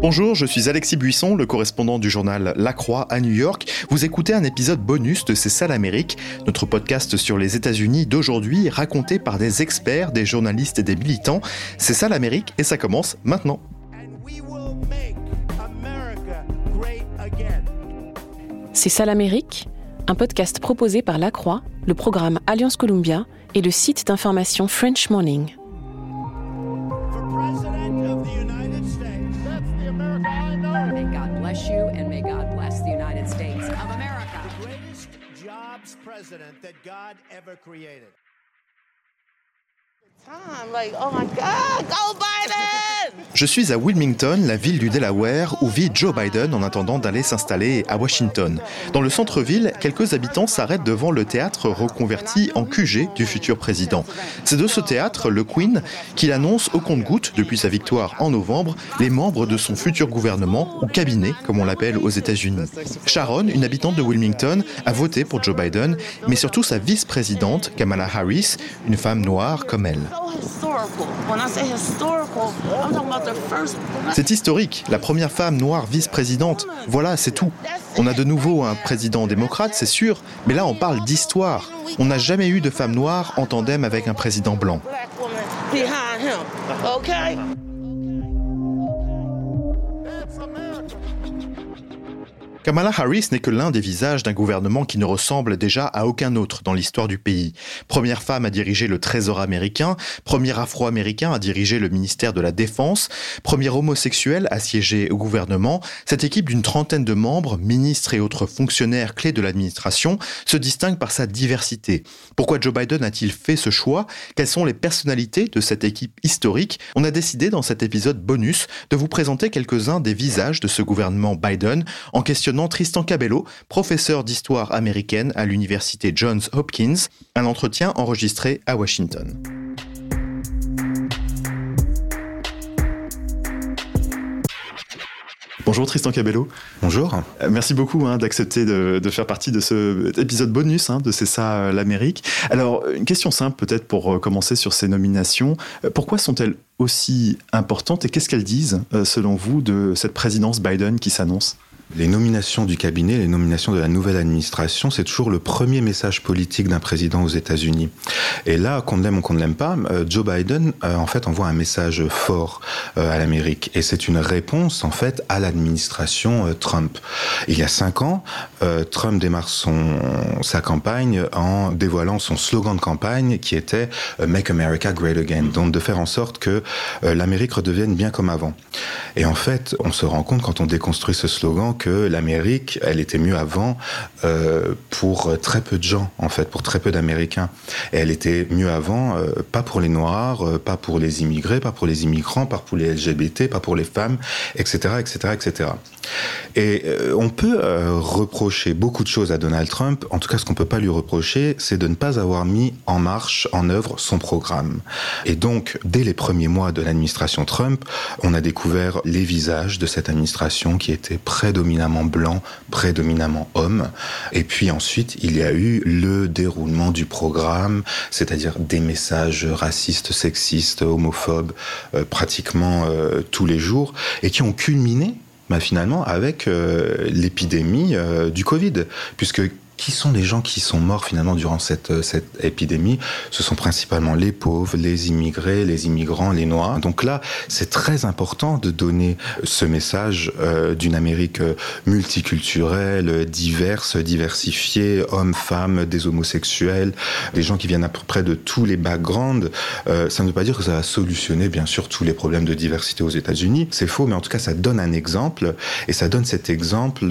Bonjour, je suis Alexis Buisson, le correspondant du journal La Croix à New York. Vous écoutez un épisode bonus de C'est ça l'Amérique, notre podcast sur les États-Unis d'aujourd'hui, raconté par des experts, des journalistes et des militants. C'est ça l'Amérique et ça commence maintenant. C'est ça l'Amérique Un podcast proposé par La Croix, le programme Alliance Columbia et le site d'information French Morning. President that God ever created. Je suis à Wilmington, la ville du Delaware, où vit Joe Biden en attendant d'aller s'installer à Washington. Dans le centre-ville, quelques habitants s'arrêtent devant le théâtre reconverti en QG du futur président. C'est de ce théâtre, le Queen, qu'il annonce au compte-gouttes, depuis sa victoire en novembre, les membres de son futur gouvernement, ou cabinet, comme on l'appelle aux États-Unis. Sharon, une habitante de Wilmington, a voté pour Joe Biden, mais surtout sa vice-présidente, Kamala Harris, une femme noire comme elle. C'est historique, la première femme noire vice-présidente. Voilà, c'est tout. On a de nouveau un président démocrate, c'est sûr, mais là on parle d'histoire. On n'a jamais eu de femme noire en tandem avec un président blanc. Kamala Harris n'est que l'un des visages d'un gouvernement qui ne ressemble déjà à aucun autre dans l'histoire du pays. Première femme à diriger le Trésor américain, premier afro-américain à diriger le ministère de la Défense, premier homosexuel à siéger au gouvernement, cette équipe d'une trentaine de membres, ministres et autres fonctionnaires clés de l'administration, se distingue par sa diversité. Pourquoi Joe Biden a-t-il fait ce choix? Quelles sont les personnalités de cette équipe historique? On a décidé dans cet épisode bonus de vous présenter quelques-uns des visages de ce gouvernement Biden en questionnant Tristan Cabello, professeur d'histoire américaine à l'université Johns Hopkins, un entretien enregistré à Washington. Bonjour Tristan Cabello. Bonjour. Euh, Merci beaucoup hein, d'accepter de, de faire partie de ce épisode bonus hein, de C'est ça euh, l'Amérique. Alors, une question simple peut-être pour euh, commencer sur ces nominations. Pourquoi sont-elles aussi importantes et qu'est-ce qu'elles disent, selon vous, de cette présidence Biden qui s'annonce? Les nominations du cabinet, les nominations de la nouvelle administration, c'est toujours le premier message politique d'un président aux États-Unis. Et là, qu'on l'aime ou qu'on ne l'aime pas, euh, Joe Biden, euh, en fait, envoie un message fort euh, à l'Amérique. Et c'est une réponse, en fait, à l'administration Trump. Il y a cinq ans, Trump démarre son, sa campagne en dévoilant son slogan de campagne qui était Make America Great Again. Donc, de faire en sorte que l'Amérique redevienne bien comme avant. Et en fait, on se rend compte quand on déconstruit ce slogan que l'Amérique, elle était mieux avant euh, pour très peu de gens, en fait, pour très peu d'Américains. Et elle était mieux avant, euh, pas pour les Noirs, euh, pas pour les immigrés, pas pour les immigrants, pas pour les LGBT, pas pour les femmes, etc., etc., etc. Et on peut reprocher beaucoup de choses à Donald Trump. En tout cas, ce qu'on peut pas lui reprocher, c'est de ne pas avoir mis en marche, en œuvre, son programme. Et donc, dès les premiers mois de l'administration Trump, on a découvert les visages de cette administration qui était prédominamment blanc, prédominamment homme. Et puis ensuite, il y a eu le déroulement du programme, c'est-à-dire des messages racistes, sexistes, homophobes, euh, pratiquement euh, tous les jours, et qui ont culminé bah, finalement avec euh, l'épidémie du Covid, puisque qui sont les gens qui sont morts finalement durant cette, euh, cette épidémie Ce sont principalement les pauvres, les immigrés, les immigrants, les noirs. Donc là, c'est très important de donner ce message euh, d'une Amérique euh, multiculturelle, diverse, diversifiée, hommes, femmes, des homosexuels, des gens qui viennent à peu près de tous les backgrounds. Ça ne veut pas dire que ça va solutionner bien sûr tous les problèmes de diversité aux États-Unis. C'est faux, mais en tout cas, ça donne un exemple et ça donne cet exemple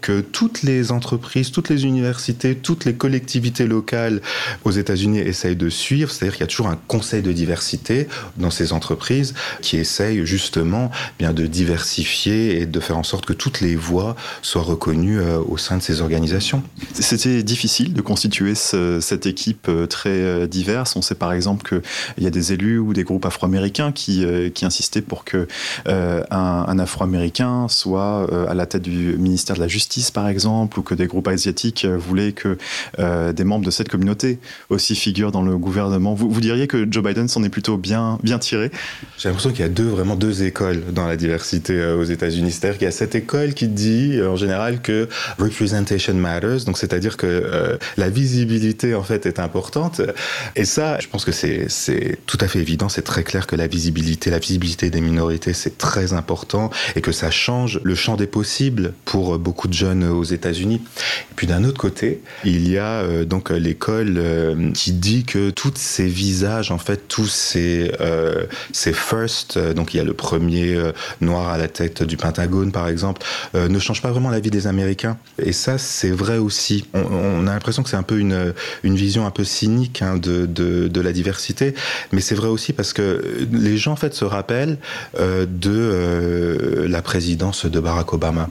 que toutes les entreprises, toutes les universités, toutes les collectivités locales aux États-Unis essayent de suivre. C'est-à-dire qu'il y a toujours un conseil de diversité dans ces entreprises qui essaye justement bien de diversifier et de faire en sorte que toutes les voix soient reconnues euh, au sein de ces organisations. C'était difficile de constituer ce- cette équipe euh, très euh, diverse. On sait par exemple qu'il y a des élus ou des groupes afro-américains qui, qui insistaient pour que euh, un, un afro-américain soit à la tête du ministère de la Justice, par exemple, ou que des groupes asiatiques voulait que euh, des membres de cette communauté aussi figurent dans le gouvernement. Vous, diriez que Joe Biden s'en est plutôt bien, bien tiré? J'ai l'impression qu'il y a deux, vraiment deux écoles dans la diversité euh, aux États-Unis. C'est-à-dire qu'il y a cette école qui dit en général que representation matters, donc c'est-à-dire que euh, la visibilité en fait est importante. Et ça, je pense que c'est tout à fait évident, c'est très clair que la visibilité, la visibilité des minorités, c'est très important et que ça change le champ des possibles pour beaucoup de jeunes aux États-Unis. Et puis d'un autre il y a euh, donc l'école euh, qui dit que tous ces visages, en fait, tous ces euh, ces first, euh, donc il y a le premier euh, noir à la tête du Pentagone par exemple, euh, ne changent pas vraiment la vie des Américains. Et ça, c'est vrai aussi. On, a l'impression que c'est un peu une une vision un peu cynique hein, de, de de la diversité, mais c'est vrai aussi parce que les gens en fait se rappellent euh, de euh, la présidence de Barack Obama.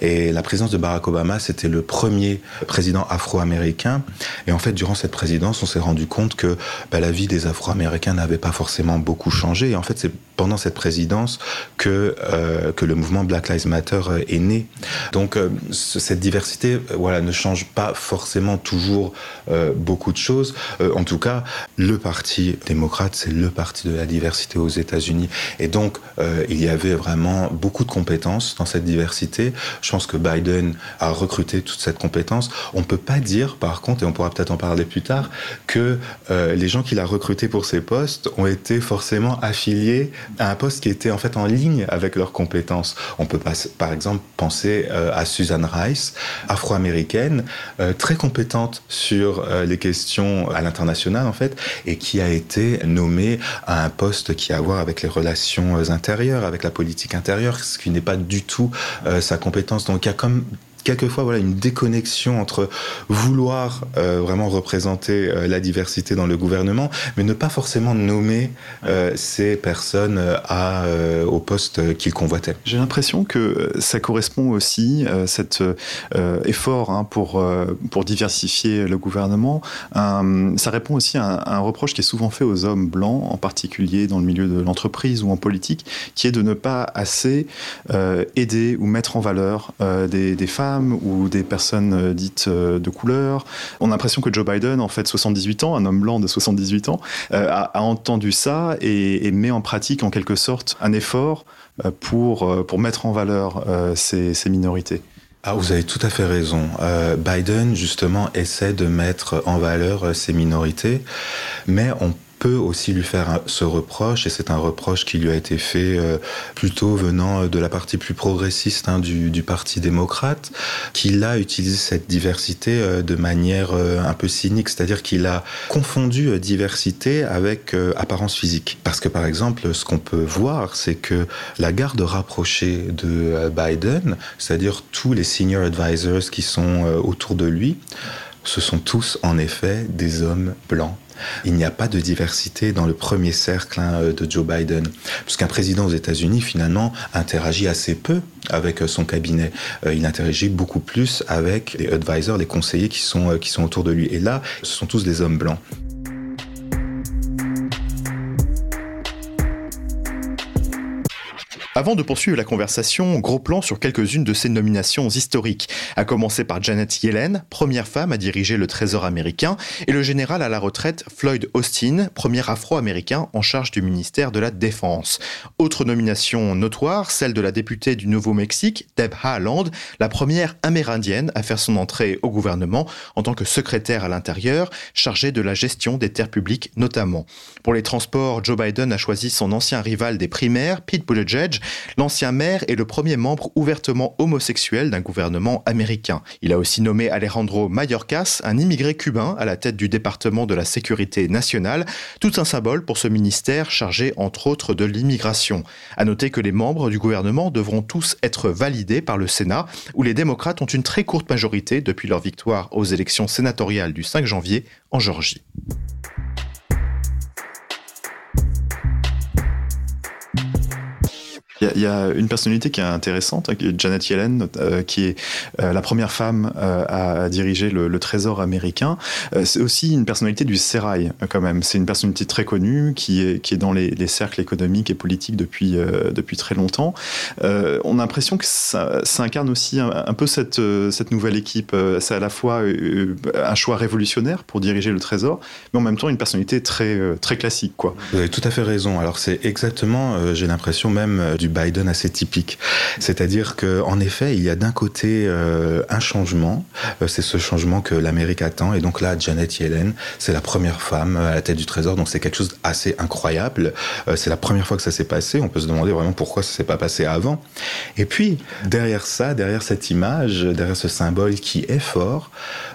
Et la présidence de Barack Obama, c'était le premier président afro-américain. Et en fait, durant cette présidence, on s'est rendu compte que bah, la vie des Afro-Américains n'avait pas forcément beaucoup changé. Et en fait, c'est pendant cette présidence que euh, que le mouvement Black Lives Matter euh, est né. Donc, euh, ce- cette diversité, voilà, ne change pas forcément toujours beaucoup de choses. En tout cas, le parti démocrate, c'est le parti de la diversité aux États-Unis. Et donc, il y avait vraiment beaucoup de compétences dans cette diversité. Je pense que Biden a recruté toute cette compétence. On ne peut pas dire, par contre, et on pourra peut-être en parler plus tard, que euh, les gens qu'il a recrutés pour ces postes ont été forcément affiliés à un poste qui était en fait en ligne avec leurs compétences. On peut par exemple penser euh, à Susan Rice, afro-américaine, euh, très compétente sur les questions à l'international en fait, et qui a été nommée à un poste qui a à voir avec les relations intérieures, avec la politique intérieure, ce qui n'est pas du tout sa compétence. Donc il y a comme quelquefois voilà une déconnexion entre vouloir euh, vraiment représenter euh, la diversité dans le gouvernement, mais ne pas forcément nommer euh, ces personnes à, au poste qu'ils convoitaient. J'ai l'impression que ça correspond aussi, cet effort hein, pour, pour diversifier le gouvernement, ça répond aussi à un, reproche qui est souvent fait aux hommes blancs, en particulier dans le milieu de l'entreprise ou en politique, qui est de ne pas assez aider ou mettre en valeur des femmes ou des personnes euh, dites euh, de couleur. On a l'impression que Joe Biden, en fait, 78 ans, un homme blanc de 78 ans, euh, a, entendu ça et, et met en pratique en quelque sorte un effort pour, pour mettre en valeur ces, minorités. Ah, vous avez tout à fait raison. Biden, justement, essaie de mettre en valeur ces minorités, mais on peut aussi lui faire ce reproche, et c'est un reproche qui lui a été fait euh, plutôt venant de la partie plus progressiste hein, du, du Parti démocrate, qu'il a utilisé cette diversité euh, de manière euh, un peu cynique, c'est-à-dire qu'il a confondu euh, diversité avec euh, apparence physique. Parce que par exemple, ce qu'on peut voir, c'est que la garde rapprochée de euh, Biden, c'est-à-dire tous les senior advisors qui sont euh, autour de lui, ce sont tous en effet des hommes blancs. Il n'y a pas de diversité dans le premier cercle hein, euh, de Joe Biden, puisqu'un président aux États-Unis finalement interagit assez peu avec euh, son cabinet. Euh, il interagit beaucoup plus avec les advisors, les conseillers qui sont qui sont autour de lui. Et là, ce sont tous des hommes blancs. Avant de poursuivre la conversation, gros plan sur quelques-unes de ces nominations historiques, à commencer par Janet Yellen, première femme à diriger le Trésor américain, et le général à la retraite Floyd Austin, premier afro-américain en charge du ministère de la Défense. Autre nomination notoire, celle de la députée du Nouveau-Mexique, Deb Haaland, la première amérindienne à faire son entrée au gouvernement en tant que secrétaire à l'intérieur, chargée de la gestion des terres publiques notamment. Pour les transports, Joe Biden a choisi son ancien rival des primaires, Pete Buttigieg, L'ancien maire est le premier membre ouvertement homosexuel d'un gouvernement américain. Il a aussi nommé Alejandro Mayorkas, un immigré cubain, à la tête du département de la sécurité nationale, tout un symbole pour ce ministère chargé entre autres de l'immigration. À noter que les membres du gouvernement devront tous être validés par le Sénat, où les démocrates ont une très courte majorité depuis leur victoire aux élections sénatoriales du 5 janvier en Géorgie. Il y, a, une personnalité qui est intéressante, Janet Yellen, euh, qui est euh, la première femme euh, à diriger le, Trésor américain. C'est aussi une personnalité du sérail, quand même. C'est une personnalité très connue, qui est, qui est dans les, les cercles économiques et politiques depuis, depuis très longtemps. On a l'impression que ça, incarne aussi un, peu cette, cette nouvelle équipe. C'est à la fois un choix révolutionnaire pour diriger le Trésor, mais en même temps une personnalité très, très classique. Vous avez tout à fait raison. Alors c'est exactement, j'ai l'impression même du Biden assez typique. C'est-à-dire que en effet, il y a d'un côté euh, un changement. Euh, c'est ce changement que l'Amérique attend. Et donc là, Janet Yellen, c'est la première femme à la tête du Trésor. Donc c'est quelque chose d'assez incroyable. Euh, c'est la première fois que ça s'est passé. On peut se demander vraiment pourquoi ça s'est pas passé avant. Et puis derrière ça, derrière cette image, derrière ce symbole qui est fort,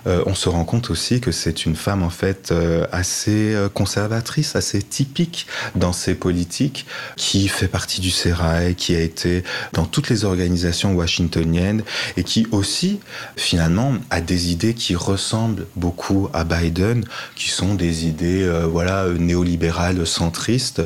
euh, on se rend compte aussi que c'est une femme en fait euh, assez euh, conservatrice, assez typique dans ses politiques, qui fait partie du sérail, qui a été dans toutes les organisations washingtoniennes et qui aussi finalement a des idées qui ressemblent beaucoup à Biden, qui sont des idées euh, voilà euh, néolibérales centristes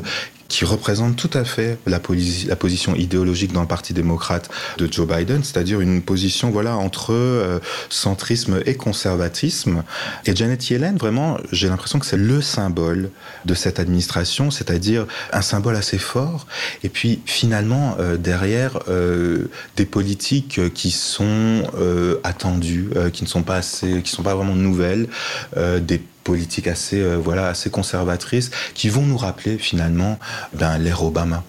qui représente tout à fait la, posi- la position idéologique dans le Parti démocrate de Joe Biden, c'est-à-dire une position voilà entre euh, centrisme et conservatisme. Et Janet Yellen, vraiment, j'ai l'impression que c'est le symbole de cette administration, c'est-à-dire un symbole assez fort. Et puis finalement, euh, derrière, euh, des politiques qui sont attendues, qui ne sont pas assez, qui sont pas vraiment nouvelles, des politiques assez euh, voilà assez conservatrices qui vont nous rappeler finalement ben, l'ère Obama.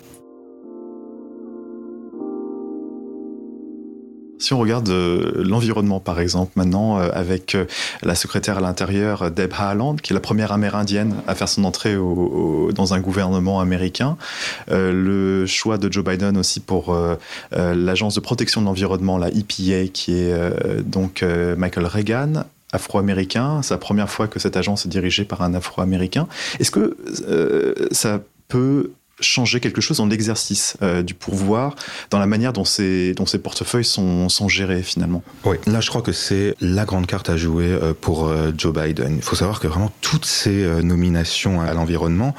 Si on regarde euh, l'environnement, par exemple, maintenant, euh, avec euh, la secrétaire à l'intérieur, Deb Haaland, qui est la première amérindienne à faire son entrée dans un gouvernement américain, le choix de Joe Biden aussi pour l'agence de protection de l'environnement, la EPA, qui est donc Michael Reagan, afro-américain. La première fois que cette agence est dirigée par un afro-américain. Est-ce que euh, ça peut changer quelque chose dans l'exercice euh, du pouvoir, dans la manière dont ces, portefeuilles sont, gérés finalement? Oui, là je crois que c'est la grande carte à jouer euh, pour Joe Biden. Il faut savoir que vraiment toutes ces nominations à l'environnement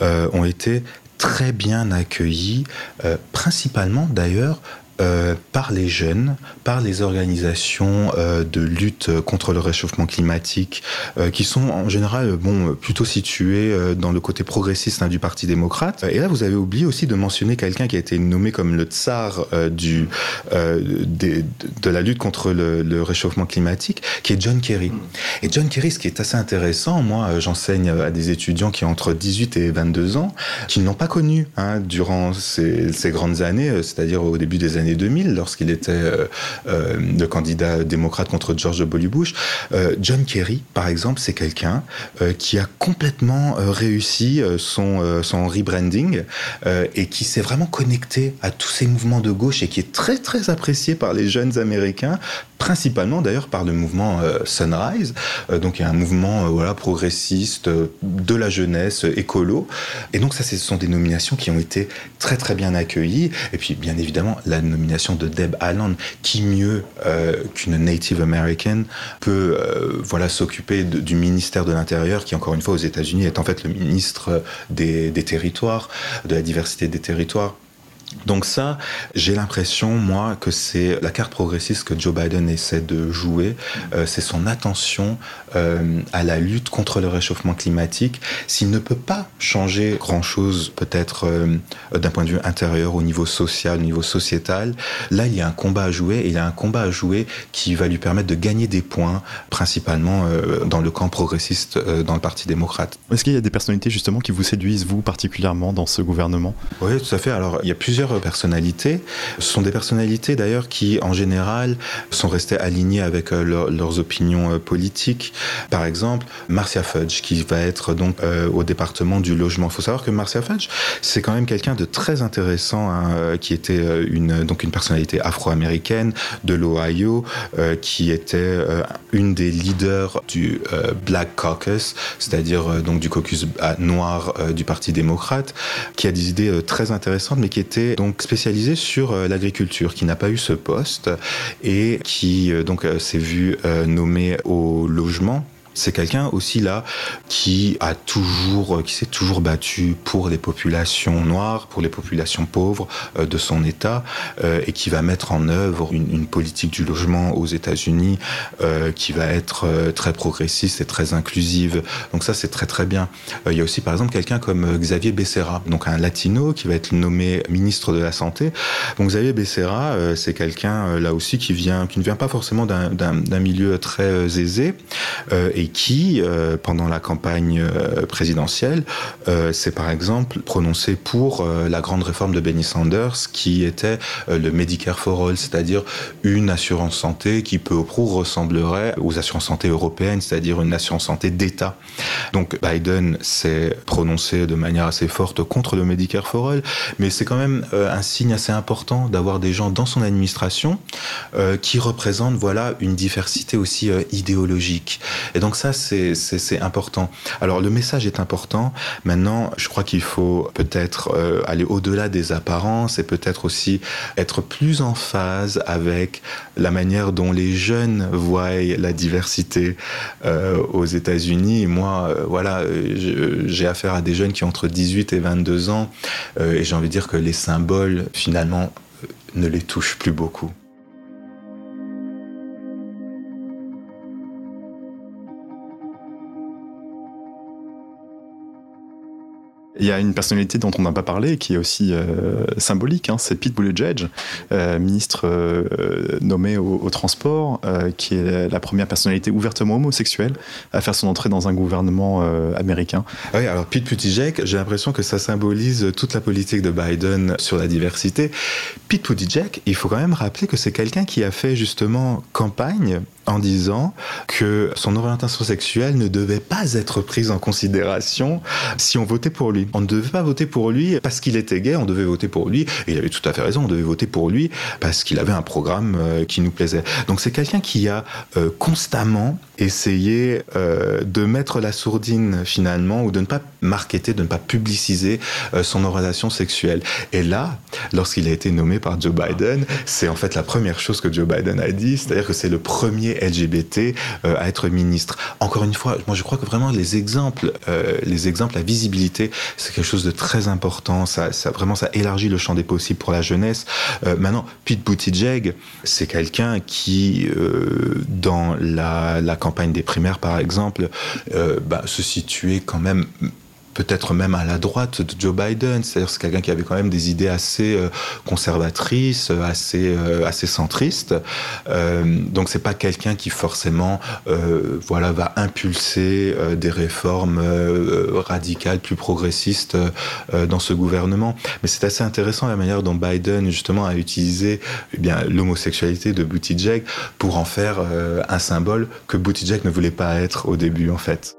ont été très bien accueillies, principalement d'ailleurs euh, par les jeunes, par les organisations euh, de lutte contre le réchauffement climatique, euh, qui sont en général bon plutôt situées dans le côté progressiste hein, du Parti démocrate. Et là, vous avez oublié aussi de mentionner quelqu'un qui a été nommé comme le tsar du des- de la lutte contre le, le réchauffement climatique, qui est John Kerry. Et John Kerry, ce qui est assez intéressant, moi, j'enseigne à des étudiants qui ont entre 18 et 22 ans, qui ne l'ont pas connu hein, durant ces, ces grandes années, c'est-à-dire au début des années 2000, lorsqu'il était euh, euh, le candidat démocrate contre George W. Bush. Euh, John Kerry, par exemple, c'est quelqu'un qui a complètement réussi son, son rebranding et qui s'est vraiment connecté à tous ces mouvements de gauche et qui est très très apprécié par les jeunes américains, principalement d'ailleurs par le mouvement Sunrise. Donc il y a un mouvement voilà progressiste de la jeunesse écolo. Et donc ça, ce sont des nominations qui ont été très très bien accueillies. Et puis bien évidemment la nomination de Deb Haaland, qui mieux euh, qu'une Native American peut euh, voilà s'occuper du ministère de l'Intérieur, qui encore une fois aux États-Unis est en fait le ministre des territoires, de la diversité des territoires. Donc ça, j'ai l'impression, moi, que c'est la carte progressiste que Joe Biden essaie de jouer. Euh, c'est son attention euh, à la lutte contre le réchauffement climatique. S'il ne peut pas changer grand-chose, peut-être euh, d'un point de vue intérieur, au niveau social, au niveau sociétal, là, il y a un combat à jouer. Et il y a un combat à jouer qui va lui permettre de gagner des points, principalement dans le camp progressiste, dans le Parti démocrate. Est-ce qu'il y a des personnalités justement qui vous séduisent, vous particulièrement, dans ce gouvernement? Oui, tout à fait. Alors, il y a plusieurs personnalités. Ce sont des personnalités d'ailleurs qui, en général, sont restées alignées avec euh, leur- leurs opinions euh, politiques. Par exemple, Marcia Fudge, qui va être donc euh, au département du logement. Il faut savoir que Marcia Fudge, c'est quand même quelqu'un de très intéressant, hein, qui était une donc une personnalité afro-américaine de l'Ohio, qui était une des leaders du Black Caucus, c'est-à-dire donc du caucus euh, noir du Parti démocrate, qui a des idées très intéressantes, mais qui était donc spécialisé sur euh, l'agriculture, qui n'a pas eu ce poste et qui euh, donc euh, s'est vu nommé au logement C'est quelqu'un aussi là qui a toujours, qui s'est toujours battu pour les populations noires, pour les populations pauvres euh, de son État, euh, et qui va mettre en œuvre une, politique du logement aux États-Unis euh, qui va être euh, très progressiste et très inclusive. Donc ça, c'est très très bien. Euh, il y a aussi par exemple quelqu'un comme euh, Xavier Becerra, donc un latino qui va être nommé ministre de la Santé. Donc Xavier Becerra, euh, c'est quelqu'un euh, là aussi qui vient, qui ne vient pas forcément d'un- milieu très euh, aisé euh, qui, euh, pendant la campagne euh, présidentielle, euh, s'est par exemple prononcé pour la grande réforme de Bernie Sanders, qui était le Medicare for All, c'est-à-dire une assurance santé qui peu ou prou ressemblerait aux assurances santé européennes, c'est-à-dire une assurance santé d'État. Donc Biden s'est prononcé de manière assez forte contre le Medicare for All, mais c'est quand même un signe assez important d'avoir des gens dans son administration qui représentent voilà une diversité aussi idéologique. Et donc ça c'est important. Alors le message est important. Maintenant, je crois qu'il faut peut-être euh, aller au-delà des apparences et peut-être aussi être plus en phase avec la manière dont les jeunes voient la diversité euh, aux États-Unis. Moi, euh, voilà, j'ai affaire à des jeunes qui ont entre 18 et 22 ans, et j'ai envie de dire que les symboles, finalement, ne les touchent plus beaucoup. Il y a une personnalité dont on n'a pas parlé qui est aussi euh, symbolique, hein, c'est Pete Buttigieg, euh, ministre euh, nommé au, au transport, qui est la première personnalité ouvertement homosexuelle à faire son entrée dans un gouvernement américain. Oui, alors Pete Buttigieg, j'ai l'impression que ça symbolise toute la politique de Biden sur la diversité. Pete Buttigieg, il faut quand même rappeler que c'est quelqu'un qui a fait justement campagne en disant que son orientation sexuelle ne devait pas être prise en considération si on votait pour lui. On ne devait pas voter pour lui parce qu'il était gay, on devait voter pour lui, et il avait tout à fait raison, on devait voter pour lui parce qu'il avait un programme euh, qui nous plaisait. Donc c'est quelqu'un qui a euh, constamment essayé euh, de mettre la sourdine finalement, ou de ne pas marketer, de ne pas publiciser euh, son orientation sexuelle. Et là, lorsqu'il a été nommé par Joe Biden, c'est en fait la première chose que Joe Biden a dit, c'est-à-dire que c'est le premier LGBT euh, à être ministre. Encore une fois, moi je crois que vraiment les exemples, euh, les exemples, la visibilité, c'est quelque chose de très important. Ça, ça vraiment, ça élargit le champ des possibles pour la jeunesse. Maintenant, Pete Buttigieg, c'est quelqu'un qui, dans la, la campagne des primaires par exemple, bah, se situait quand même peut-être même à la droite de Joe Biden. C'est-à-dire c'est quelqu'un qui avait quand même des idées assez euh, conservatrices, euh, assez euh, assez centristes. Donc c'est pas quelqu'un qui forcément voilà va impulser des réformes radicales, plus progressistes dans ce gouvernement. Mais c'est assez intéressant la manière dont Biden justement a utilisé eh l'homosexualité de Buttigieg pour en faire un symbole que Buttigieg ne voulait pas être au début en fait.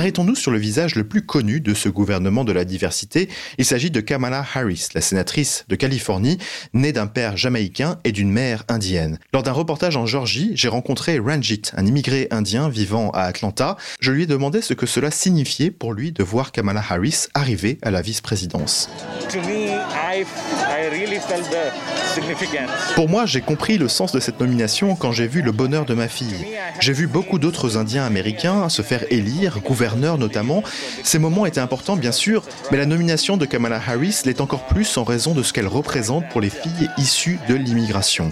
Arrêtons-nous sur le visage le plus connu de ce gouvernement de la diversité. Il s'agit de Kamala Harris, la sénatrice de Californie, née d'un père jamaïcain et d'une mère indienne. Lors d'un reportage en Georgie, j'ai rencontré Ranjit, un immigré indien vivant à Atlanta. Je lui ai demandé ce que cela signifiait pour lui de voir Kamala Harris arriver à la vice-présidence. Pour moi, j'ai compris le sens de cette nomination quand j'ai vu le bonheur de ma fille. J'ai vu beaucoup d'autres Indiens américains se faire élire, notamment. Ces moments étaient importants, bien sûr, mais la nomination de Kamala Harris l'est encore plus en raison de ce qu'elle représente pour les filles issues de l'immigration.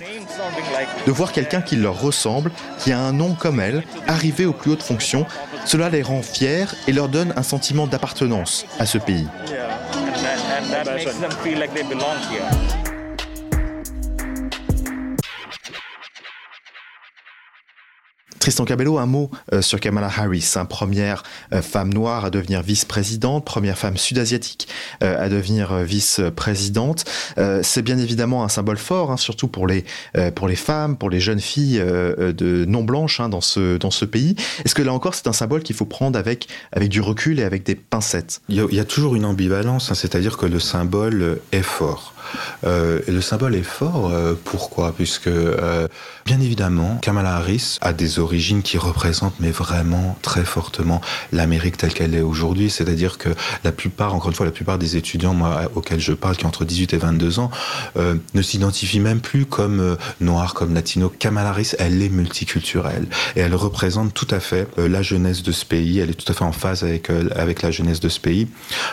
De voir quelqu'un qui leur ressemble, qui a un nom comme elle, arriver aux plus hautes fonctions, cela les rend fiers et leur donne un sentiment d'appartenance à ce pays. Tristan Cabello, un mot euh, sur Kamala Harris, hein, première euh, femme noire à devenir vice-présidente, première femme sud-asiatique euh, à devenir vice-présidente. C'est bien évidemment un symbole fort, hein, surtout pour les pour les femmes, pour les jeunes filles de non blanches hein, dans ce dans ce pays. Est-ce que là encore c'est un symbole qu'il faut prendre avec avec du recul et avec des pincettes? Il y, a, toujours une ambivalence, c'est-à-dire que le symbole est fort. Euh, et le symbole est fort. euh, pourquoi? Puisque, euh, bien évidemment, Kamala Harris a des origines qui représentent, mais vraiment très fortement, l'Amérique telle qu'elle est aujourd'hui. C'est-à-dire que la plupart, encore une fois, la plupart des étudiants moi, auxquels je parle, qui ont entre 18 et 22 ans, ne s'identifient même plus comme noirs, comme latinos. Kamala Harris, elle est multiculturelle et elle représente tout à fait la jeunesse de ce pays. Elle est tout à fait en phase avec avec la jeunesse de ce pays.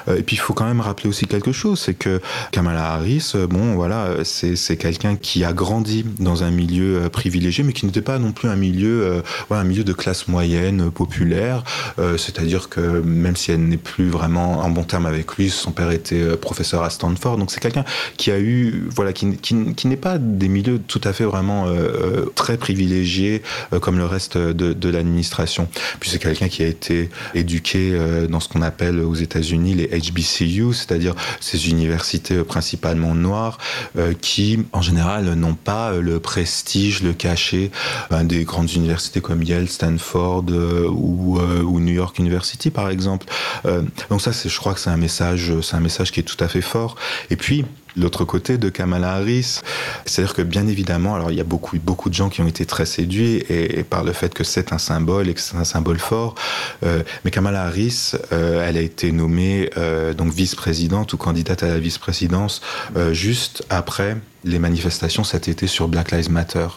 Et puis il faut quand même rappeler aussi quelque chose, c'est que Kamala Harris, euh, bon voilà, euh, c'est quelqu'un qui a grandi dans un milieu euh, privilégié, mais qui n'était pas non plus un milieu un milieu de classe moyenne populaire. C'est-à-dire que même si elle n'est plus vraiment en bon terme avec lui, son père était professeur à Stanford, donc c'est quelqu'un qui a eu voilà qui, n'est pas des milieux tout à fait vraiment très privilégiés comme le reste de, l'administration. Puis c'est quelqu'un qui a été éduqué dans ce qu'on appelle aux États-Unis les HBCU, c'est-à-dire ces universités principalement noires euh, qui en général n'ont pas euh, le prestige, le cachet ben, des grandes universités comme Yale, Stanford euh, ou, euh, ou New York University par exemple. Euh, donc ça, je crois que c'est un message, c'est un message qui est tout à fait fort. Et puis l'autre côté de Kamala Harris, c'est-à-dire que bien évidemment, alors il y a beaucoup, de gens qui ont été très séduits et, par le fait que c'est un symbole et que c'est un symbole fort. Euh, mais Kamala Harris, euh, elle a été nommée euh, donc vice-présidente ou candidate à la vice-présidence juste après les manifestations cet été sur Black Lives Matter.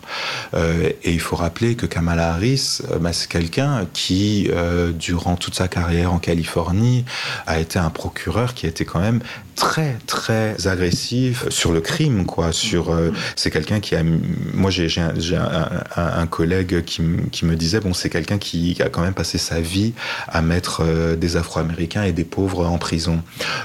Euh, et il faut rappeler que Kamala Harris, euh, bah, c'est quelqu'un qui, euh, durant toute sa carrière en Californie, a été un procureur qui a été quand même très très agressif sur le crime quoi sur c'est quelqu'un qui a moi j'ai un, collègue qui, me disait bon c'est quelqu'un qui a quand même passé sa vie à mettre des Afro-Américains et des pauvres en prison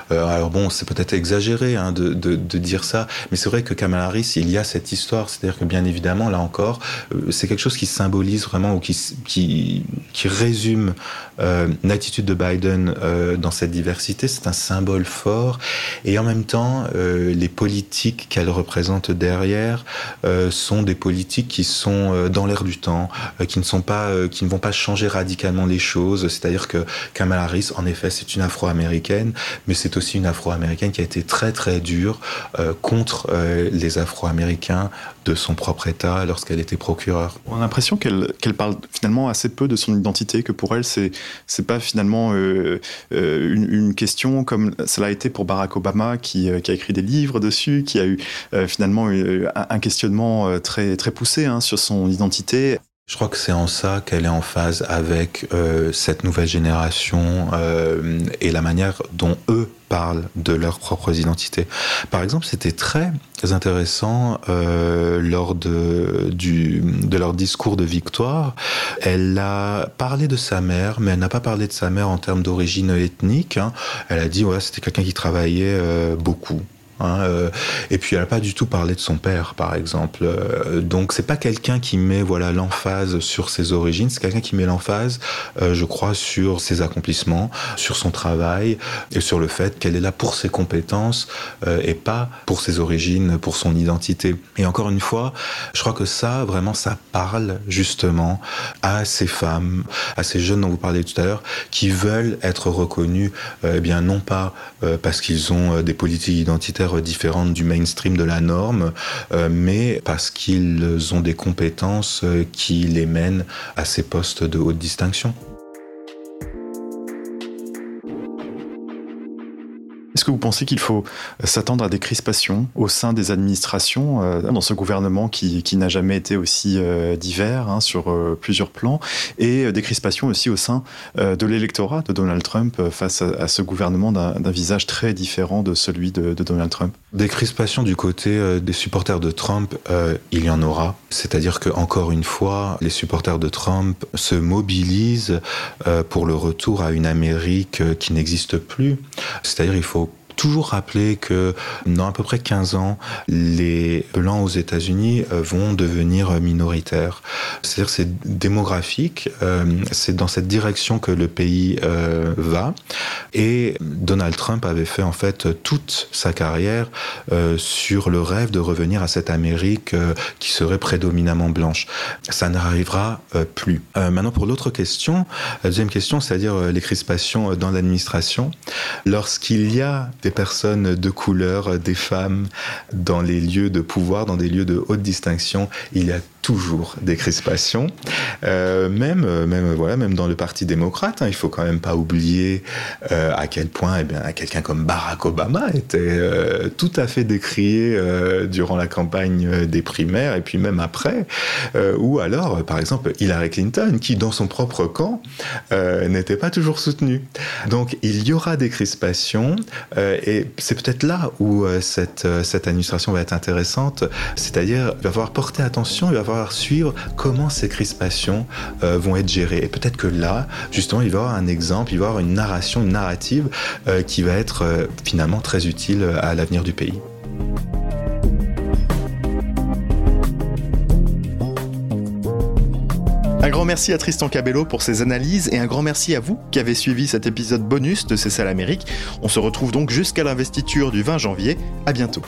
alors bon c'est peut-être exagéré hein, de, de, de dire ça mais c'est vrai que Kamala Il y a cette histoire c'est-à-dire que bien évidemment là encore euh, c'est quelque chose qui symbolise vraiment ou qui qui résume euh, l'attitude de Biden euh, dans cette diversité c'est un symbole fort et en même temps, les politiques qu'elle représente derrière sont des politiques qui sont dans l'air du temps, qui ne sont pas, qui ne vont pas changer radicalement les choses. C'est-à-dire que Kamala Harris, en effet, c'est une Afro-américaine, mais c'est aussi une Afro-américaine qui a été très très dure contre euh, les Afro-américains de son propre État lorsqu'elle était procureure. On a l'impression qu'elle parle finalement assez peu de son identité, que pour elle, c'est c'est pas finalement euh, euh, une, question comme cela a été pour Barack Obama, qui, euh, qui a écrit des livres dessus, qui a eu finalement un, questionnement très, très poussé hein, sur son identité. Je crois que c'est en ça qu'elle est en phase avec euh, cette nouvelle génération euh, et la manière dont eux parlent de leurs propres identités. Par exemple, c'était très intéressant euh, lors de, du, de leur discours de victoire. Elle a parlé de sa mère, mais elle n'a pas parlé de sa mère en termes d'origine ethnique. hein. Elle a dit ouais, c'était quelqu'un qui travaillait euh, beaucoup. Hein, euh, et puis elle n'a pas du tout parlé de son père, par exemple. Euh, donc c'est pas quelqu'un qui met voilà l'emphase sur ses origines, c'est quelqu'un qui met l'emphase, euh, je crois, sur ses accomplissements, sur son travail et sur le fait qu'elle est là pour ses compétences euh, et pas pour ses origines, pour son identité. Et encore une fois, je crois que ça, vraiment, ça parle justement à ces femmes, à ces jeunes dont vous parliez tout à l'heure, qui veulent être reconnus, eh bien non pas parce qu'ils ont des politiques identitaires différentes du mainstream de la norme, euh, mais parce qu'ils ont des compétences qui les mènent à ces postes de haute distinction. Est-ce que vous pensez qu'il faut s'attendre à des crispations au sein des administrations euh, dans ce gouvernement qui, qui n'a jamais été aussi euh, divers hein, sur euh, plusieurs plans et des crispations aussi au sein de l'électorat de Donald Trump face à, ce gouvernement d'un visage très différent de celui de, de Donald Trump? Des crispations du côté des supporters de Trump, il y en aura. C'est-à-dire que encore une fois, les supporters de Trump se mobilisent pour le retour à une Amérique qui n'existe plus. C'est-à-dire il faut toujours rappeler que dans à peu près 15 ans, les blancs aux États-Unis euh, vont devenir minoritaires. C'est-à-dire c'est démographique, euh, c'est dans cette direction que le pays euh, va. Et Donald Trump avait fait en fait toute sa carrière sur le rêve de revenir à cette Amérique qui serait prédominamment blanche. Ça n'arrivera plus. Maintenant pour l'autre question, la deuxième question, c'est-à-dire les crispations dans l'administration. Lorsqu'il y a des personnes de couleur, des femmes, dans les lieux de pouvoir, dans des lieux de haute distinction, il y a toujours des crispations. Euh, même, euh, même, voilà, même dans le Parti démocrate, hein, il faut quand même pas oublier euh, à quel point eh quelqu'un comme Barack Obama était euh, tout à fait décrié euh, durant la campagne des primaires et puis même après. Euh, ou alors, par exemple, Hillary Clinton, qui dans son propre camp n'était pas toujours soutenue. Donc il y aura des crispations et c'est peut-être là où cette, cette administration va être intéressante, c'est-à-dire il va falloir porter attention, il va falloir suivre comment ces crispations euh, vont être gérées. Et peut-être que là, justement, il va y avoir un exemple, il va y avoir une narration, une narrative euh, qui va être euh, finalement très utile à l'avenir du pays. Un grand merci à Tristan Cabello pour ses analyses et un grand merci à vous qui avez suivi cet épisode bonus de C'est ça l'Amérique. On se retrouve donc jusqu'à l'investiture du 20 janvier. À bientôt.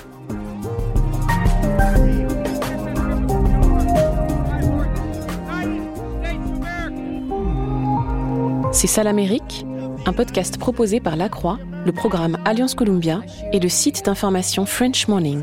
C'est ça l'Amérique Un podcast proposé par La Croix, le programme Alliance Columbia et le site d'information French Morning.